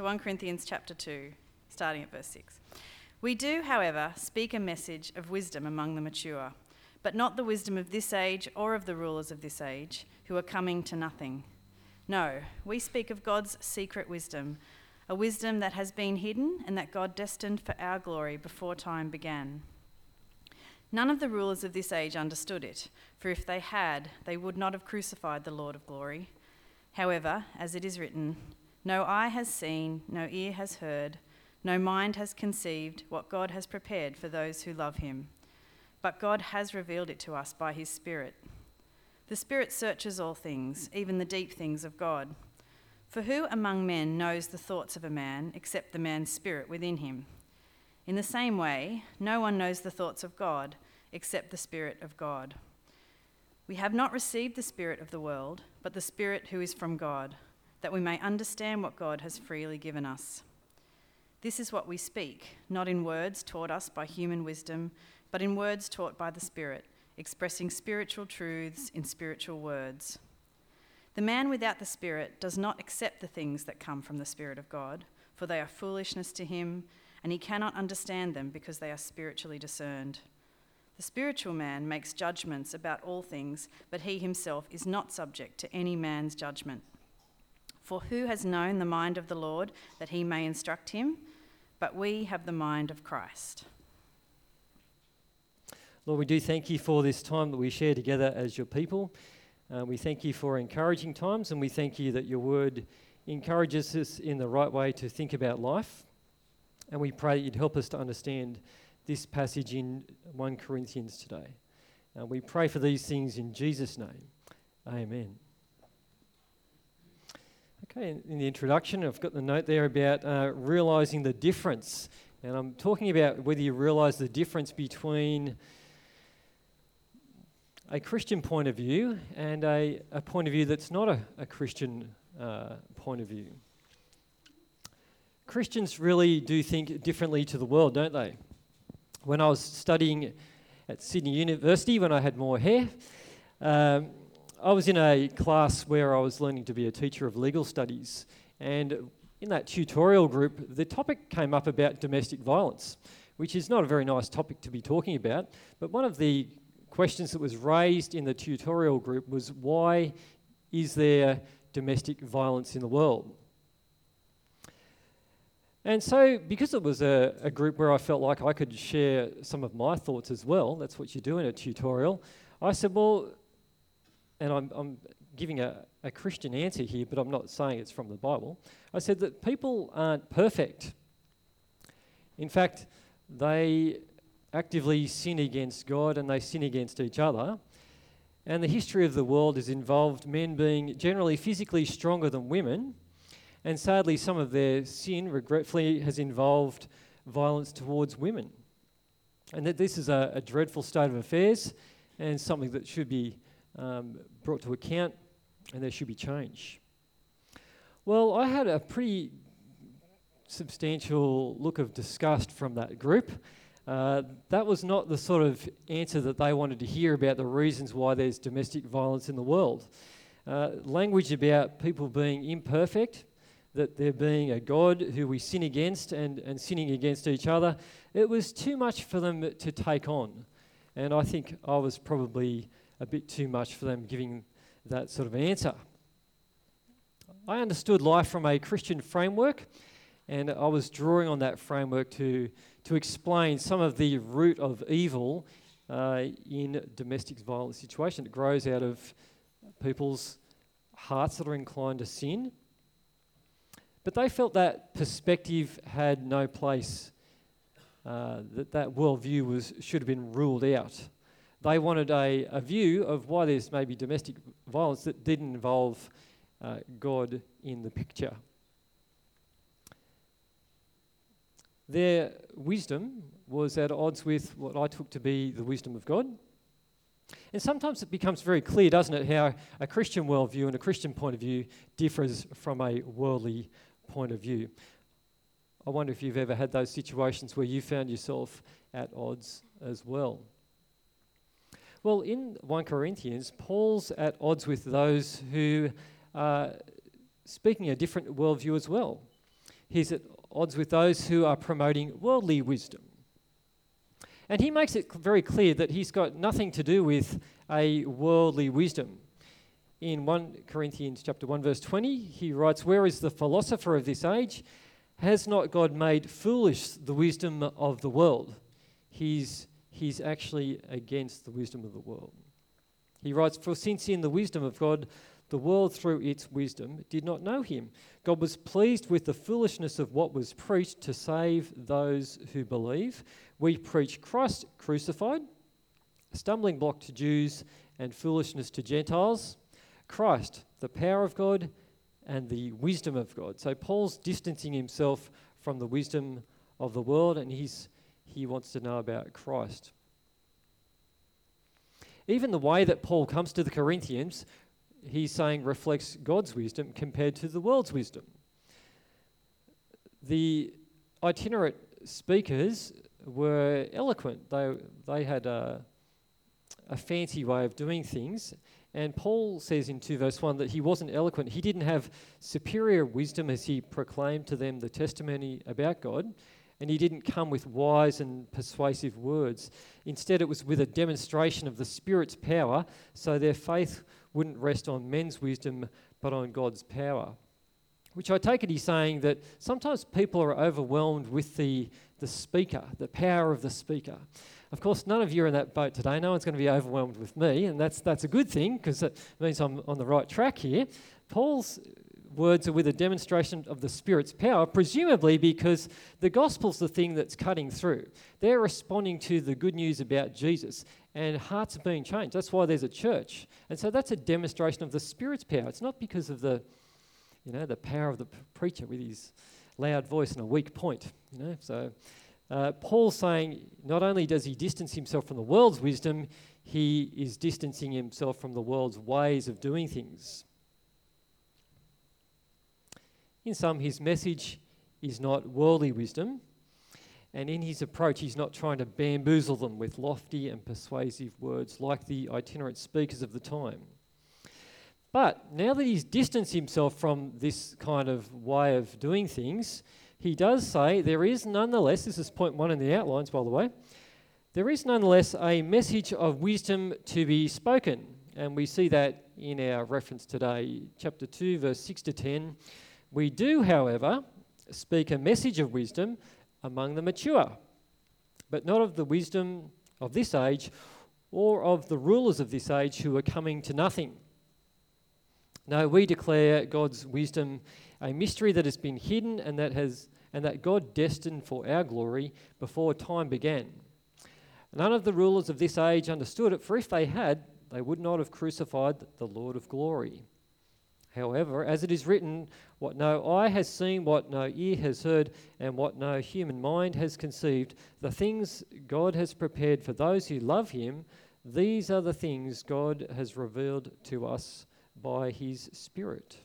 So 1 Corinthians chapter 2, starting at verse 6. We do, however, speak a message of wisdom among the mature, but not the wisdom of this age or of the rulers of this age, who are coming to nothing. No, we speak of God's secret wisdom, a wisdom that has been hidden and that God destined for our glory before time began. None of the rulers of this age understood it, for if they had, they would not have crucified the Lord of glory. However, as it is written, no eye has seen, no ear has heard, no mind has conceived what God has prepared for those who love him. But God has revealed it to us by his Spirit. The Spirit searches all things, even the deep things of God. For who among men knows the thoughts of a man except the man's spirit within him? In the same way, no one knows the thoughts of God except the Spirit of God. We have not received the Spirit of the world, but the Spirit who is from God, that we may understand what God has freely given us. This is what we speak, not in words taught us by human wisdom, but in words taught by the Spirit, expressing spiritual truths in spiritual words. The man without the Spirit does not accept the things that come from the Spirit of God, for they are foolishness to him, and he cannot understand them because they are spiritually discerned. The spiritual man makes judgments about all things, but he himself is not subject to any man's judgment. For who has known the mind of the Lord that he may instruct him? But we have the mind of Christ. Lord, we do thank you for this time that we share together as your people. Uh, we thank you for encouraging times, and we thank you that your word encourages us in the right way to think about life. And we pray that you'd help us to understand this passage in 1 Corinthians today. Uh, we pray for these things in Jesus' name. Amen. Okay, in the introduction, I've got the note there about uh, realizing the difference. And I'm talking about whether you realize the difference between a Christian point of view and a, a point of view that's not a, a Christian uh, point of view. Christians really do think differently to the world, don't they? When I was studying at Sydney University, when I had more hair, um, I was in a class where I was learning to be a teacher of legal studies, and in that tutorial group, the topic came up about domestic violence, which is not a very nice topic to be talking about. But one of the questions that was raised in the tutorial group was why is there domestic violence in the world? And so, because it was a, a, group where I felt like I could share some of my thoughts as well, that's what you do in a tutorial, I said, well, and I'm, I'm giving a, a Christian answer here, but I'm not saying it's from the Bible. I said that people aren't perfect. In fact, they actively sin against God and they sin against each other. And the history of the world has involved men being generally physically stronger than women and sadly, some of their sin, regretfully, has involved violence towards women. And that this is a, a dreadful state of affairs and something that should be um, brought to account and there should be change. Well, I had a pretty substantial look of disgust from that group. Uh, that was not the sort of answer that they wanted to hear about the reasons why there's domestic violence in the world. Uh, language about people being imperfect, that there being a God who we sin against and, and sinning against each other, it was too much for them to take on. And I think I was probably a bit too much for them giving that sort of answer. I understood life from a Christian framework, and I was drawing on that framework to, to explain some of the root of evil uh, in domestic violence situation. It grows out of people's hearts that are inclined to sin but they felt that perspective had no place, uh, that that worldview was, should have been ruled out. They wanted a, a view of why there's maybe domestic violence that didn't involve uh, God in the picture. Their wisdom was at odds with what I took to be the wisdom of God. And sometimes it becomes very clear, doesn't it, how a Christian worldview and a Christian point of view differs from a worldly point of view. I wonder if you've ever had those situations where you found yourself at odds as well. Well, in 1 Corinthians, Paul's at odds with those who are speaking a different worldview as well. he's at odds with those who are promoting worldly wisdom. And he makes it very clear that he's got nothing to do with a worldly wisdom. In 1 Corinthians chapter 1 verse 20, he writes, "Where is the philosopher of this age? Has not God made foolish the wisdom of the world?" He's he's actually against the wisdom of the world. He writes, "For since in the wisdom of God the world through its wisdom did not know him. God was pleased with the foolishness of what was preached to save those who believe. We preach Christ crucified, a stumbling block to Jews and foolishness to Gentiles. Christ, the power of God and the wisdom of God. So Paul's distancing himself from the wisdom of the world and he's, he wants to know about Christ. Even the way that Paul comes to the Corinthians he's saying reflects God's wisdom compared to the world's wisdom. The itinerant speakers were eloquent, they, they had a, a fancy way of doing things. And Paul says in 2 verse 1 that he wasn't eloquent. He didn't have superior wisdom as he proclaimed to them the testimony about God. And he didn't come with wise and persuasive words. Instead, it was with a demonstration of the Spirit's power, so their faith wouldn't rest on men's wisdom but on God's power. Which I take it he's saying that sometimes people are overwhelmed with the, the speaker, the power of the speaker. Of course, none of you are in that boat today. No one's going to be overwhelmed with me, and that's, that's a good thing because it means I'm on the right track here. Paul's words are with a demonstration of the Spirit's power, presumably because the gospel's the thing that's cutting through. They're responding to the good news about Jesus, and hearts are being changed. That's why there's a church. And so that's a demonstration of the Spirit's power. It's not because of the, you know, the power of the preacher with his loud voice and a weak point, you know. So uh, Paul's saying not only does he distance himself from the world's wisdom, he is distancing himself from the world's ways of doing things. In sum, his message is not worldly wisdom, and in his approach, he's not trying to bamboozle them with lofty and persuasive words like the itinerant speakers of the time. But now that he's distanced himself from this kind of way of doing things, he does say there is nonetheless, this is point one in the outlines, by the way, there is nonetheless a message of wisdom to be spoken. And we see that in our reference today, chapter 2, verse 6 to 10. We do, however, speak a message of wisdom among the mature, but not of the wisdom of this age or of the rulers of this age who are coming to nothing. No, we declare God's wisdom a mystery that has been hidden and that has and that God destined for our glory before time began. None of the rulers of this age understood it, for if they had, they would not have crucified the Lord of glory. However, as it is written, what no eye has seen, what no ear has heard, and what no human mind has conceived, the things God has prepared for those who love Him, these are the things God has revealed to us by His Spirit.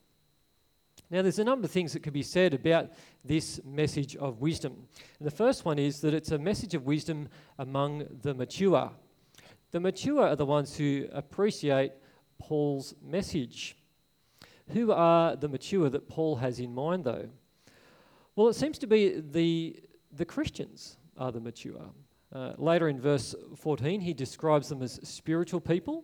Now, there's a number of things that could be said about this message of wisdom. And the first one is that it's a message of wisdom among the mature. The mature are the ones who appreciate Paul's message. Who are the mature that Paul has in mind, though? Well, it seems to be the, the Christians are the mature. Uh, later in verse 14, he describes them as spiritual people,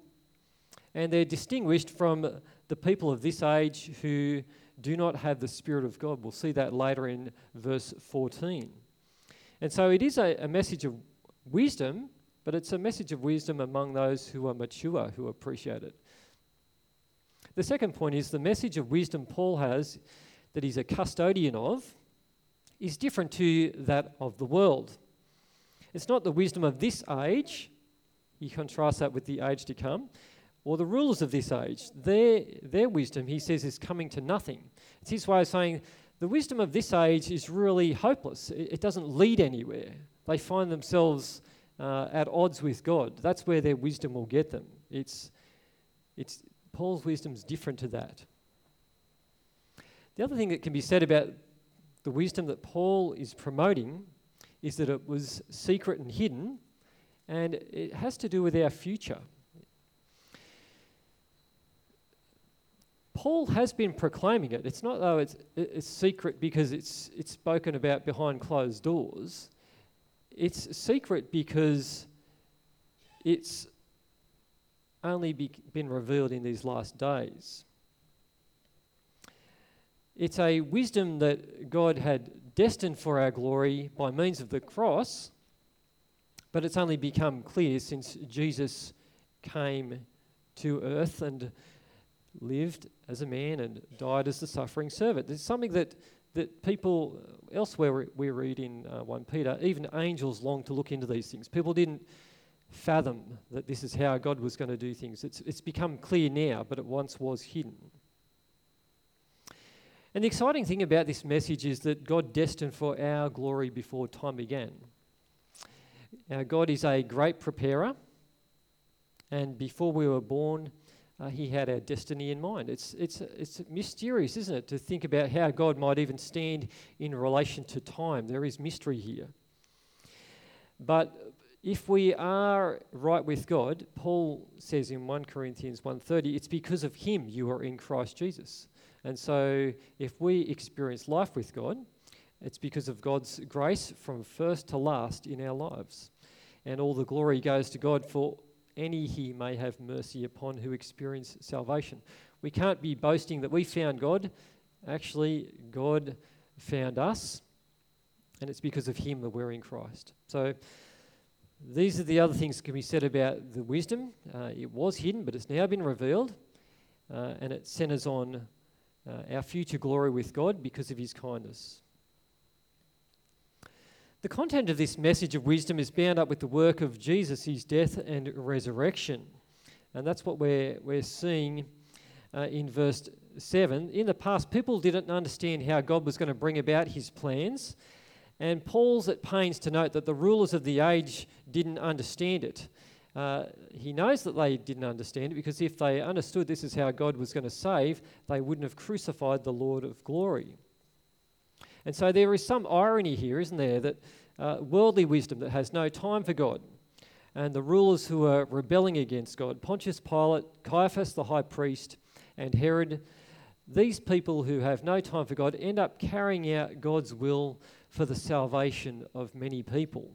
and they're distinguished from the people of this age who do not have the Spirit of God. We'll see that later in verse 14. And so it is a, a message of wisdom, but it's a message of wisdom among those who are mature, who appreciate it. The second point is the message of wisdom Paul has that he's a custodian of is different to that of the world. It's not the wisdom of this age, he contrasts that with the age to come, or the rulers of this age. Their, their wisdom, he says, is coming to nothing. It's his way of saying the wisdom of this age is really hopeless, it, it doesn't lead anywhere. They find themselves uh, at odds with God. That's where their wisdom will get them. It's, it's, Paul's wisdom is different to that. The other thing that can be said about the wisdom that Paul is promoting is that it was secret and hidden, and it has to do with our future. Paul has been proclaiming it. It's not though it's, it's secret because it's, it's spoken about behind closed doors. It's secret because it's only be, been revealed in these last days. It's a wisdom that God had destined for our glory by means of the cross, but it's only become clear since Jesus came to earth and lived as a man and died as the suffering servant. There's something that, that people elsewhere we read in uh, 1 Peter, even angels long to look into these things. People didn't fathom that this is how God was going to do things. It's, it's become clear now, but it once was hidden. And the exciting thing about this message is that God destined for our glory before time began. Now, God is a great preparer, and before we were born, uh, He had our destiny in mind. It's, it's, it's mysterious, isn't it, to think about how God might even stand in relation to time. There is mystery here. But if we are right with God, Paul says in 1 Corinthians 1:30, it's because of him you are in Christ Jesus. And so, if we experience life with God, it's because of God's grace from first to last in our lives. And all the glory goes to God for any He may have mercy upon who experience salvation. We can't be boasting that we found God. Actually, God found us, and it's because of Him that we're in Christ. So, these are the other things that can be said about the wisdom. Uh, it was hidden, but it's now been revealed, uh, and it centers on uh, our future glory with God because of his kindness. The content of this message of wisdom is bound up with the work of Jesus, his death and resurrection. And that's what we're, we're seeing uh, in verse 7. In the past, people didn't understand how God was going to bring about his plans. And Paul's at pains to note that the rulers of the age didn't understand it. Uh, he knows that they didn't understand it because if they understood this is how God was going to save, they wouldn't have crucified the Lord of glory. And so there is some irony here, isn't there, that uh, worldly wisdom that has no time for God, and the rulers who are rebelling against God, Pontius Pilate, Caiaphas the high priest, and Herod, these people who have no time for God end up carrying out God's will for the salvation of many people.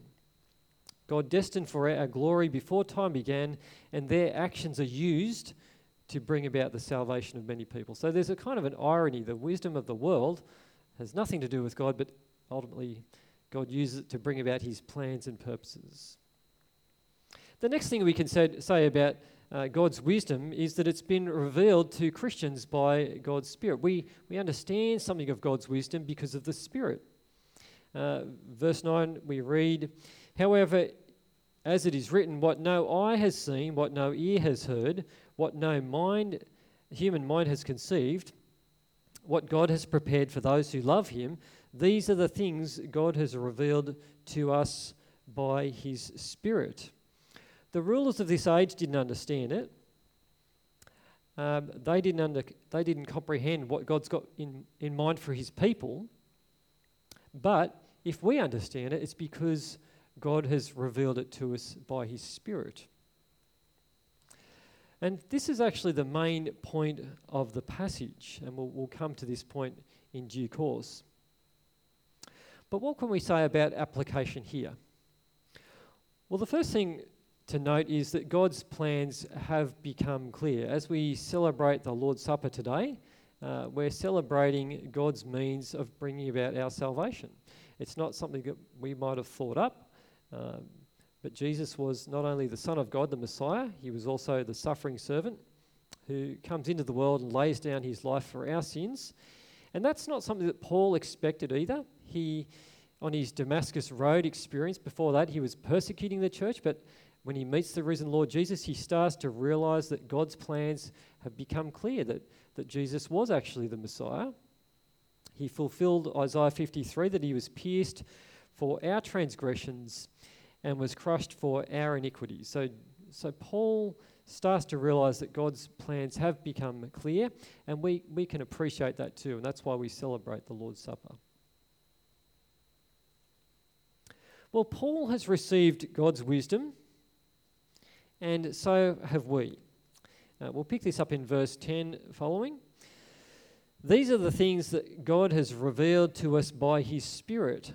God destined for our glory before time began, and their actions are used to bring about the salvation of many people. So there's a kind of an irony. The wisdom of the world has nothing to do with God, but ultimately, God uses it to bring about his plans and purposes. The next thing we can say, say about uh, God's wisdom is that it's been revealed to Christians by God's Spirit. We, we understand something of God's wisdom because of the Spirit. Uh, verse 9, we read, However, as it is written, what no eye has seen, what no ear has heard, what no mind, human mind has conceived, what God has prepared for those who love Him, these are the things God has revealed to us by His Spirit. The rulers of this age didn't understand it. Um, they, didn't under, they didn't comprehend what God's got in, in mind for His people. But if we understand it, it's because God has revealed it to us by His Spirit. And this is actually the main point of the passage, and we'll, we'll come to this point in due course. But what can we say about application here? Well, the first thing to note is that God's plans have become clear. As we celebrate the Lord's Supper today, uh, we're celebrating God's means of bringing about our salvation. It's not something that we might have thought up, um, but Jesus was not only the Son of God, the Messiah, he was also the suffering servant who comes into the world and lays down his life for our sins. And that's not something that Paul expected either. He, on his Damascus Road experience, before that, he was persecuting the church, but when he meets the risen Lord Jesus, he starts to realize that God's plans have become clear, that, that Jesus was actually the Messiah. He fulfilled Isaiah 53 that he was pierced for our transgressions and was crushed for our iniquities. So, so Paul starts to realize that God's plans have become clear, and we, we can appreciate that too, and that's why we celebrate the Lord's Supper. Well, Paul has received God's wisdom, and so have we. Uh, we'll pick this up in verse 10 following. These are the things that God has revealed to us by His Spirit.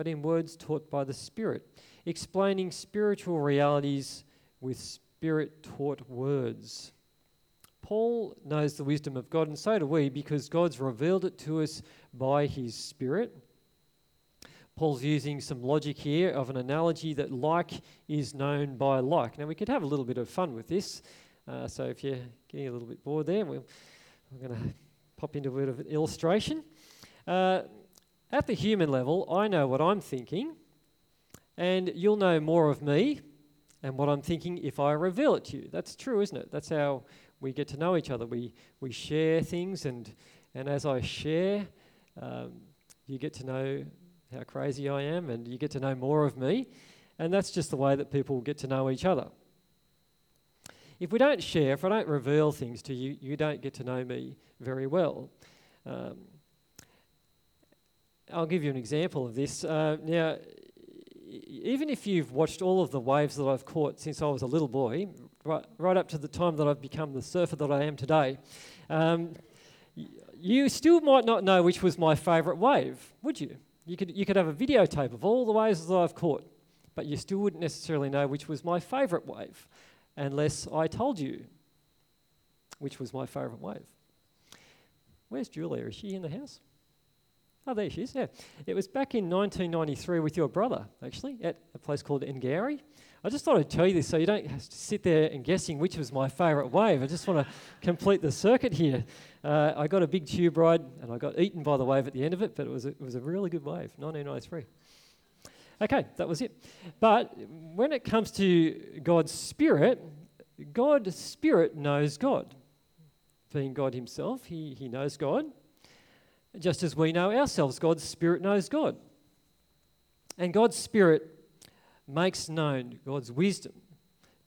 but in words taught by the Spirit, explaining spiritual realities with Spirit taught words. Paul knows the wisdom of God, and so do we, because God's revealed it to us by his Spirit. Paul's using some logic here of an analogy that like is known by like. Now, we could have a little bit of fun with this. Uh, so, if you're getting a little bit bored there, we we're going to pop into a bit of an illustration. Uh, at the human level, I know what I'm thinking, and you'll know more of me and what I'm thinking if I reveal it to you. That's true, isn't it? That's how we get to know each other. We, we share things, and, and as I share, um, you get to know how crazy I am, and you get to know more of me. And that's just the way that people get to know each other. If we don't share, if I don't reveal things to you, you don't get to know me very well. Um, I'll give you an example of this. Uh, now, even if you've watched all of the waves that I've caught since I was a little boy, right, right up to the time that I've become the surfer that I am today, um, you still might not know which was my favourite wave, would you? You could, you could have a videotape of all the waves that I've caught, but you still wouldn't necessarily know which was my favourite wave unless I told you which was my favourite wave. Where's Julia? Is she in the house? Oh, there she is, yeah. It was back in 1993 with your brother, actually, at a place called Angourie. I just thought I'd tell you this so you don't have to sit there and guessing which was my favourite wave. I just want to complete the circuit here. Uh, I got a big tube ride and I got eaten by the wave at the end of it, but it was a, it was a really good wave, 1993. Okay, that was it. But when it comes to God's Spirit, God's Spirit knows God. Being God Himself, He, he knows God, just as we know ourselves. God's Spirit knows God. And God's Spirit makes known God's wisdom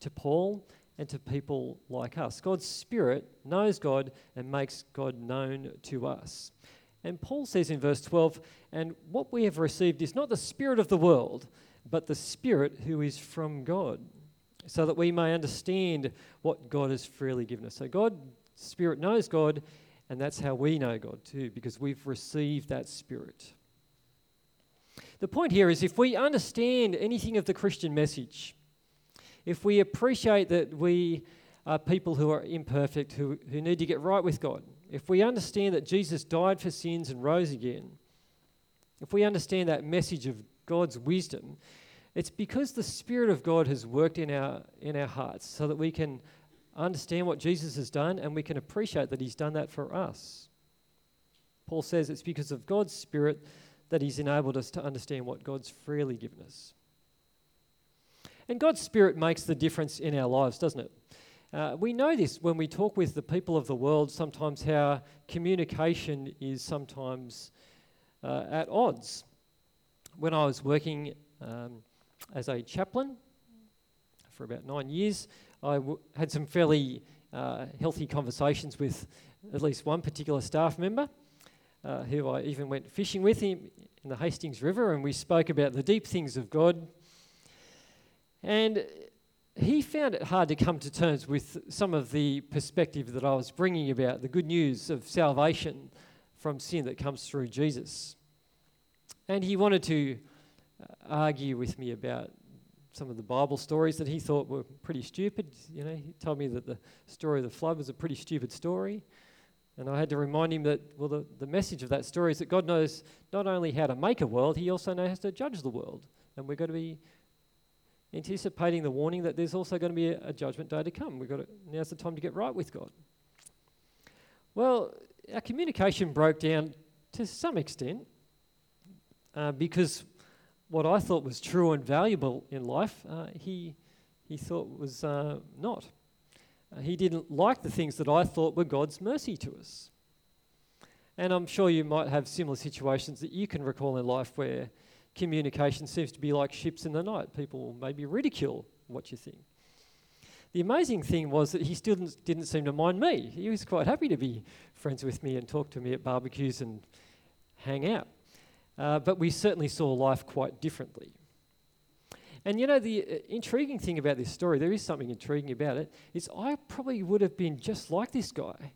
to Paul and to people like us. God's Spirit knows God and makes God known to us. And Paul says in verse 12, and what we have received is not the Spirit of the world, but the Spirit who is from God, so that we may understand what God has freely given us. So God's Spirit knows God, and that's how we know God too, because we've received that Spirit. The point here is if we understand anything of the Christian message, if we appreciate that we are people who are imperfect, who, who need to get right with God, if we understand that Jesus died for sins and rose again, if we understand that message of God's wisdom, it's because the Spirit of God has worked in our, in our hearts so that we can understand what Jesus has done and we can appreciate that He's done that for us. Paul says it's because of God's Spirit that He's enabled us to understand what God's freely given us. And God's Spirit makes the difference in our lives, doesn't it? Uh, we know this when we talk with the people of the world, sometimes how communication is sometimes uh, at odds. When I was working um, as a chaplain for about nine years, I had some fairly uh, healthy conversations with at least one particular staff member. Uh, who I even went fishing with him in the Hastings River, and we spoke about the deep things of God. And he found it hard to come to terms with some of the perspective that I was bringing about the good news of salvation from sin that comes through Jesus. And he wanted to uh, argue with me about some of the Bible stories that he thought were pretty stupid. You know, he told me that the story of the flood was a pretty stupid story. And I had to remind him that, well, the, the message of that story is that God knows not only how to make a world, he also knows how to judge the world. And we've got to be anticipating the warning that there's also going to be a, a judgment day to come. We've got to, now's the time to get right with God. Well, our communication broke down to some extent uh, because what I thought was true and valuable in life, uh, he, he thought was uh, not. Uh, he didn't like the things that I thought were God's mercy to us. And I'm sure you might have similar situations that you can recall in life where communication seems to be like ships in the night. People maybe ridicule what you think. The amazing thing was that he still didn't, didn't seem to mind me. He was quite happy to be friends with me and talk to me at barbecues and hang out. Uh, but we certainly saw life quite differently. And you know, the uh, intriguing thing about this story, there is something intriguing about it, is I probably would have been just like this guy,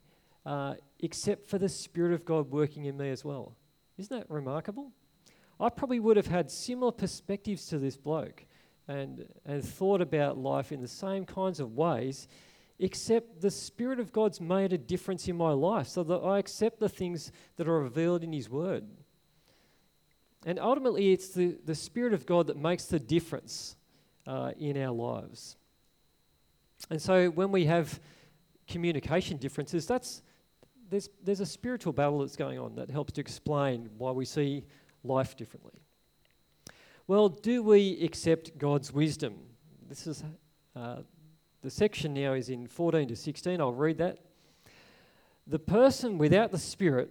uh, except for the Spirit of God working in me as well. Isn't that remarkable? I probably would have had similar perspectives to this bloke and, and thought about life in the same kinds of ways, except the Spirit of God's made a difference in my life so that I accept the things that are revealed in His Word. And ultimately, it's the, the Spirit of God that makes the difference uh, in our lives. And so when we have communication differences, that's, there's, there's a spiritual battle that's going on that helps to explain why we see life differently. Well, do we accept God's wisdom? This is uh, the section now is in 14 to 16. I'll read that. The person without the Spirit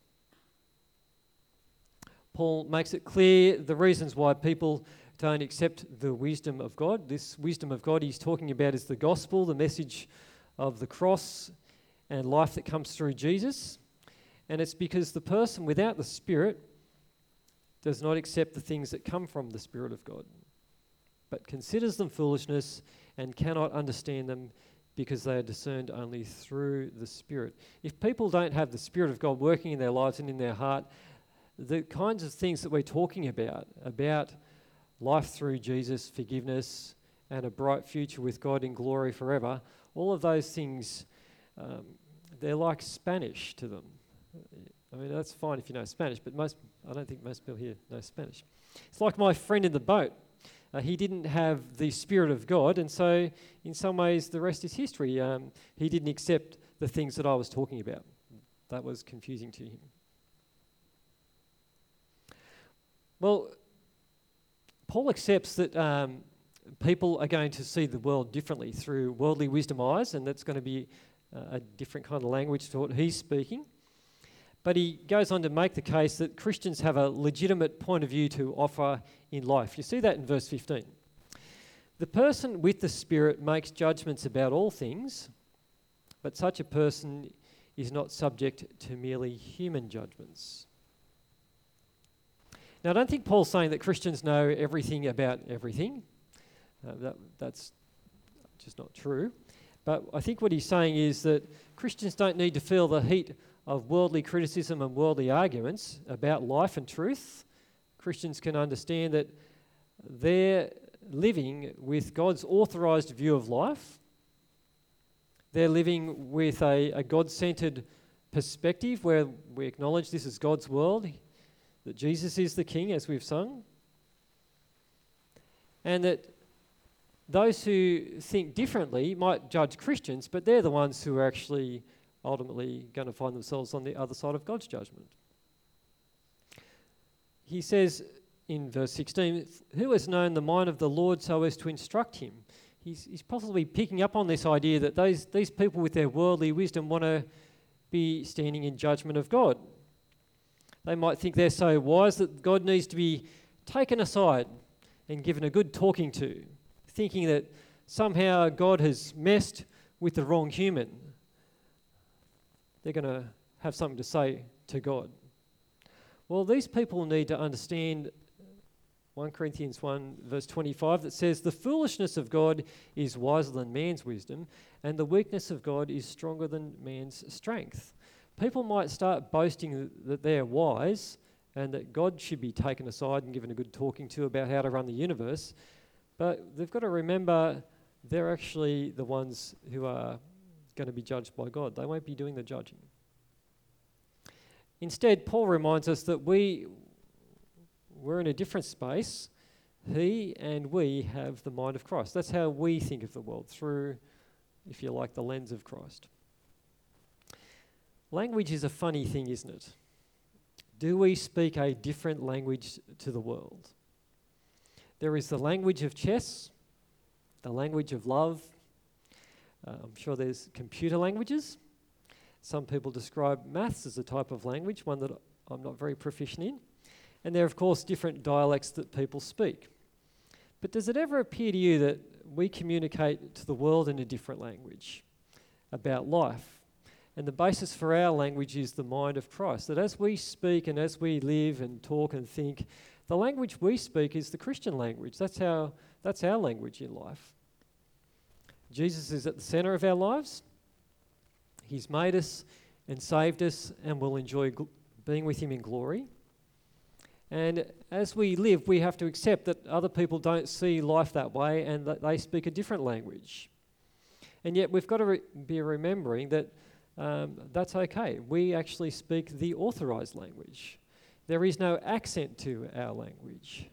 Paul makes it clear the reasons why people don't accept the wisdom of God. This wisdom of God he's talking about is the gospel, the message of the cross and life that comes through Jesus. And it's because the person without the Spirit does not accept the things that come from the Spirit of God, but considers them foolishness and cannot understand them because they are discerned only through the Spirit. If people don't have the Spirit of God working in their lives and in their heart, the kinds of things that we're talking about, about life through Jesus, forgiveness, and a bright future with God in glory forever, all of those things, um, they're like Spanish to them. I mean, that's fine if you know Spanish, but most, I don't think most people here know Spanish. It's like my friend in the boat. Uh, he didn't have the Spirit of God, and so in some ways the rest is history. Um, he didn't accept the things that I was talking about. That was confusing to him. Well, Paul accepts that um, people are going to see the world differently through worldly wisdom eyes, and that's going to be uh, a different kind of language to what he's speaking. But he goes on to make the case that Christians have a legitimate point of view to offer in life. You see that in verse 15. The person with the Spirit makes judgments about all things, but such a person is not subject to merely human judgments. Now, I don't think Paul's saying that Christians know everything about everything. Uh, that, that's just not true. But I think what he's saying is that Christians don't need to feel the heat of worldly criticism and worldly arguments about life and truth. Christians can understand that they're living with God's authorized view of life. They're living with a, a God centered perspective where we acknowledge this is God's world that Jesus is the King, as we've sung, and that those who think differently might judge Christians, but they're the ones who are actually ultimately going to find themselves on the other side of God's judgment. He says in verse 16, Who has known the mind of the Lord so as to instruct him? He's, he's possibly picking up on this idea that those, these people with their worldly wisdom want to be standing in judgment of God. They might think they're so wise that God needs to be taken aside and given a good talking to, thinking that somehow God has messed with the wrong human. They're going to have something to say to God. Well, these people need to understand 1 Corinthians 1, verse 25, that says, The foolishness of God is wiser than man's wisdom, and the weakness of God is stronger than man's strength people might start boasting that they're wise and that God should be taken aside and given a good talking to about how to run the universe, but they've got to remember they're actually the ones who are going to be judged by God. They won't be doing the judging. Instead, Paul reminds us that we, we're in a different space. He and we have the mind of Christ. That's how we think of the world, through, if you like, the lens of Christ. Language is a funny thing, isn't it? Do we speak a different language to the world? There is the language of chess, the language of love. Uh, I'm sure there's computer languages. Some people describe maths as a type of language, one that I'm not very proficient in. And there are, of course, different dialects that people speak. But does it ever appear to you that we communicate to the world in a different language about life? And the basis for our language is the mind of Christ. That as we speak and as we live and talk and think, the language we speak is the Christian language. That's, how, that's our language in life. Jesus is at the center of our lives. He's made us and saved us, and we'll enjoy gl- being with Him in glory. And as we live, we have to accept that other people don't see life that way and that they speak a different language. And yet, we've got to re- be remembering that um, that's okay. We actually speak the authorized language. There is no accent to our language.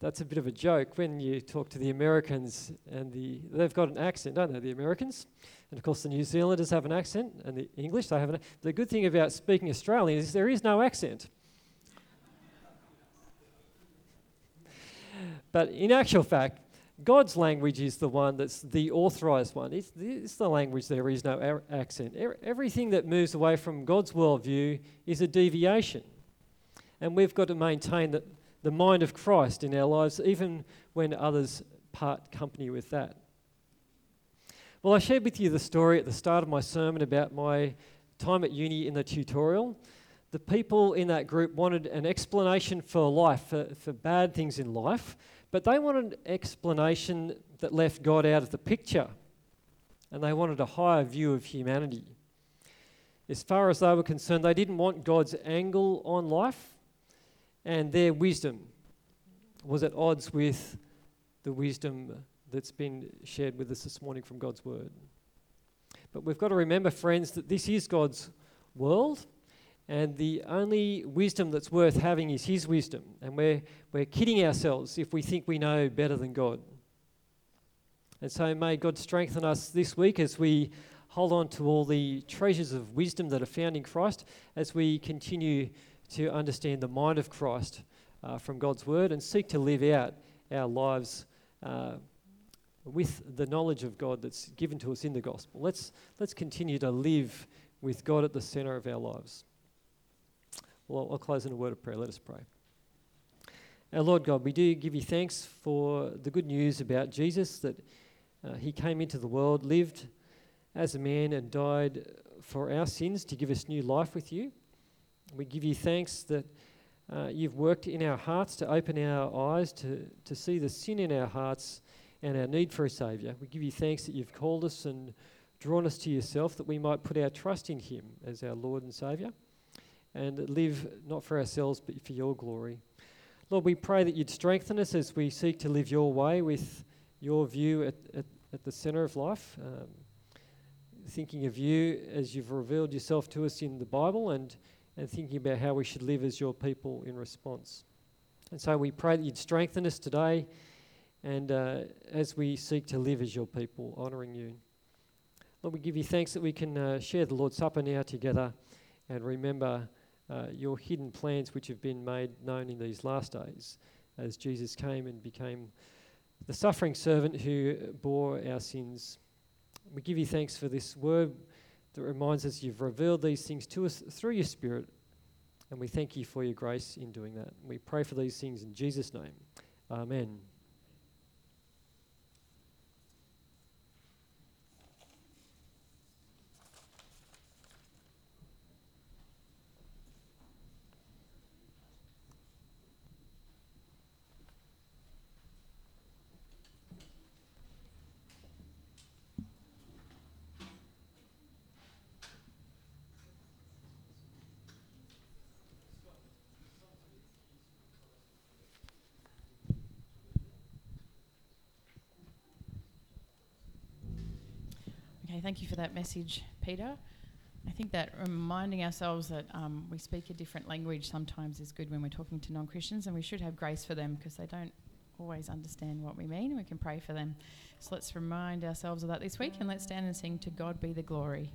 That's a bit of a joke when you talk to the Americans and the they've got an accent, don't they? The Americans, and of course the New Zealanders have an accent, and the English they have an. The good thing about speaking Australian is there is no accent. but in actual fact, God's language is the one that's the authorized one. It's, it's the language there is no accent. Er- everything that moves away from God's worldview is a deviation. And we've got to maintain the, the mind of Christ in our lives, even when others part company with that. Well, I shared with you the story at the start of my sermon about my time at uni in the tutorial. The people in that group wanted an explanation for life, for, for bad things in life but they wanted an explanation that left God out of the picture, and they wanted a higher view of humanity. As far as they were concerned, they didn't want God's angle on life, and their wisdom was at odds with the wisdom that's been shared with us this morning from God's Word. But we've got to remember, friends, that this is God's world and the only wisdom that's worth having is His wisdom. And we're, we're kidding ourselves if we think we know better than God. And so may God strengthen us this week as we hold on to all the treasures of wisdom that are found in Christ, as we continue to understand the mind of Christ uh, from God's Word and seek to live out our lives uh, with the knowledge of God that's given to us in the gospel. Let's, let's continue to live with God at the center of our lives. Well, I'll close in a word of prayer. Let us pray. Our Lord God, we do give you thanks for the good news about Jesus that uh, he came into the world, lived as a man, and died for our sins to give us new life with you. We give you thanks that uh, you've worked in our hearts to open our eyes to, to see the sin in our hearts and our need for a Saviour. We give you thanks that you've called us and drawn us to yourself that we might put our trust in Him as our Lord and Saviour and live not for ourselves but for your glory. Lord, we pray that you'd strengthen us as we seek to live your way with your view at, at, at the centre of life. Um, thinking of you as you've revealed yourself to us in the Bible and, and thinking about how we should live as your people in response. And so we pray that you'd strengthen us today and uh, as we seek to live as your people, honouring you. Lord, we give you thanks that we can uh, share the Lord's Supper now together and remember uh, your hidden plans which have been made known in these last days as Jesus came and became the suffering servant who bore our sins. We give you thanks for this word that reminds us you've revealed these things to us through your Spirit, and we thank you for your grace in doing that. We pray for these things in Jesus' name. Amen. Okay, thank you for that message, Peter. I think that reminding ourselves that um, we speak a different language sometimes is good when we're talking to non Christians, and we should have grace for them because they don't always understand what we mean, and we can pray for them. So let's remind ourselves of that this week, and let's stand and sing To God Be the Glory.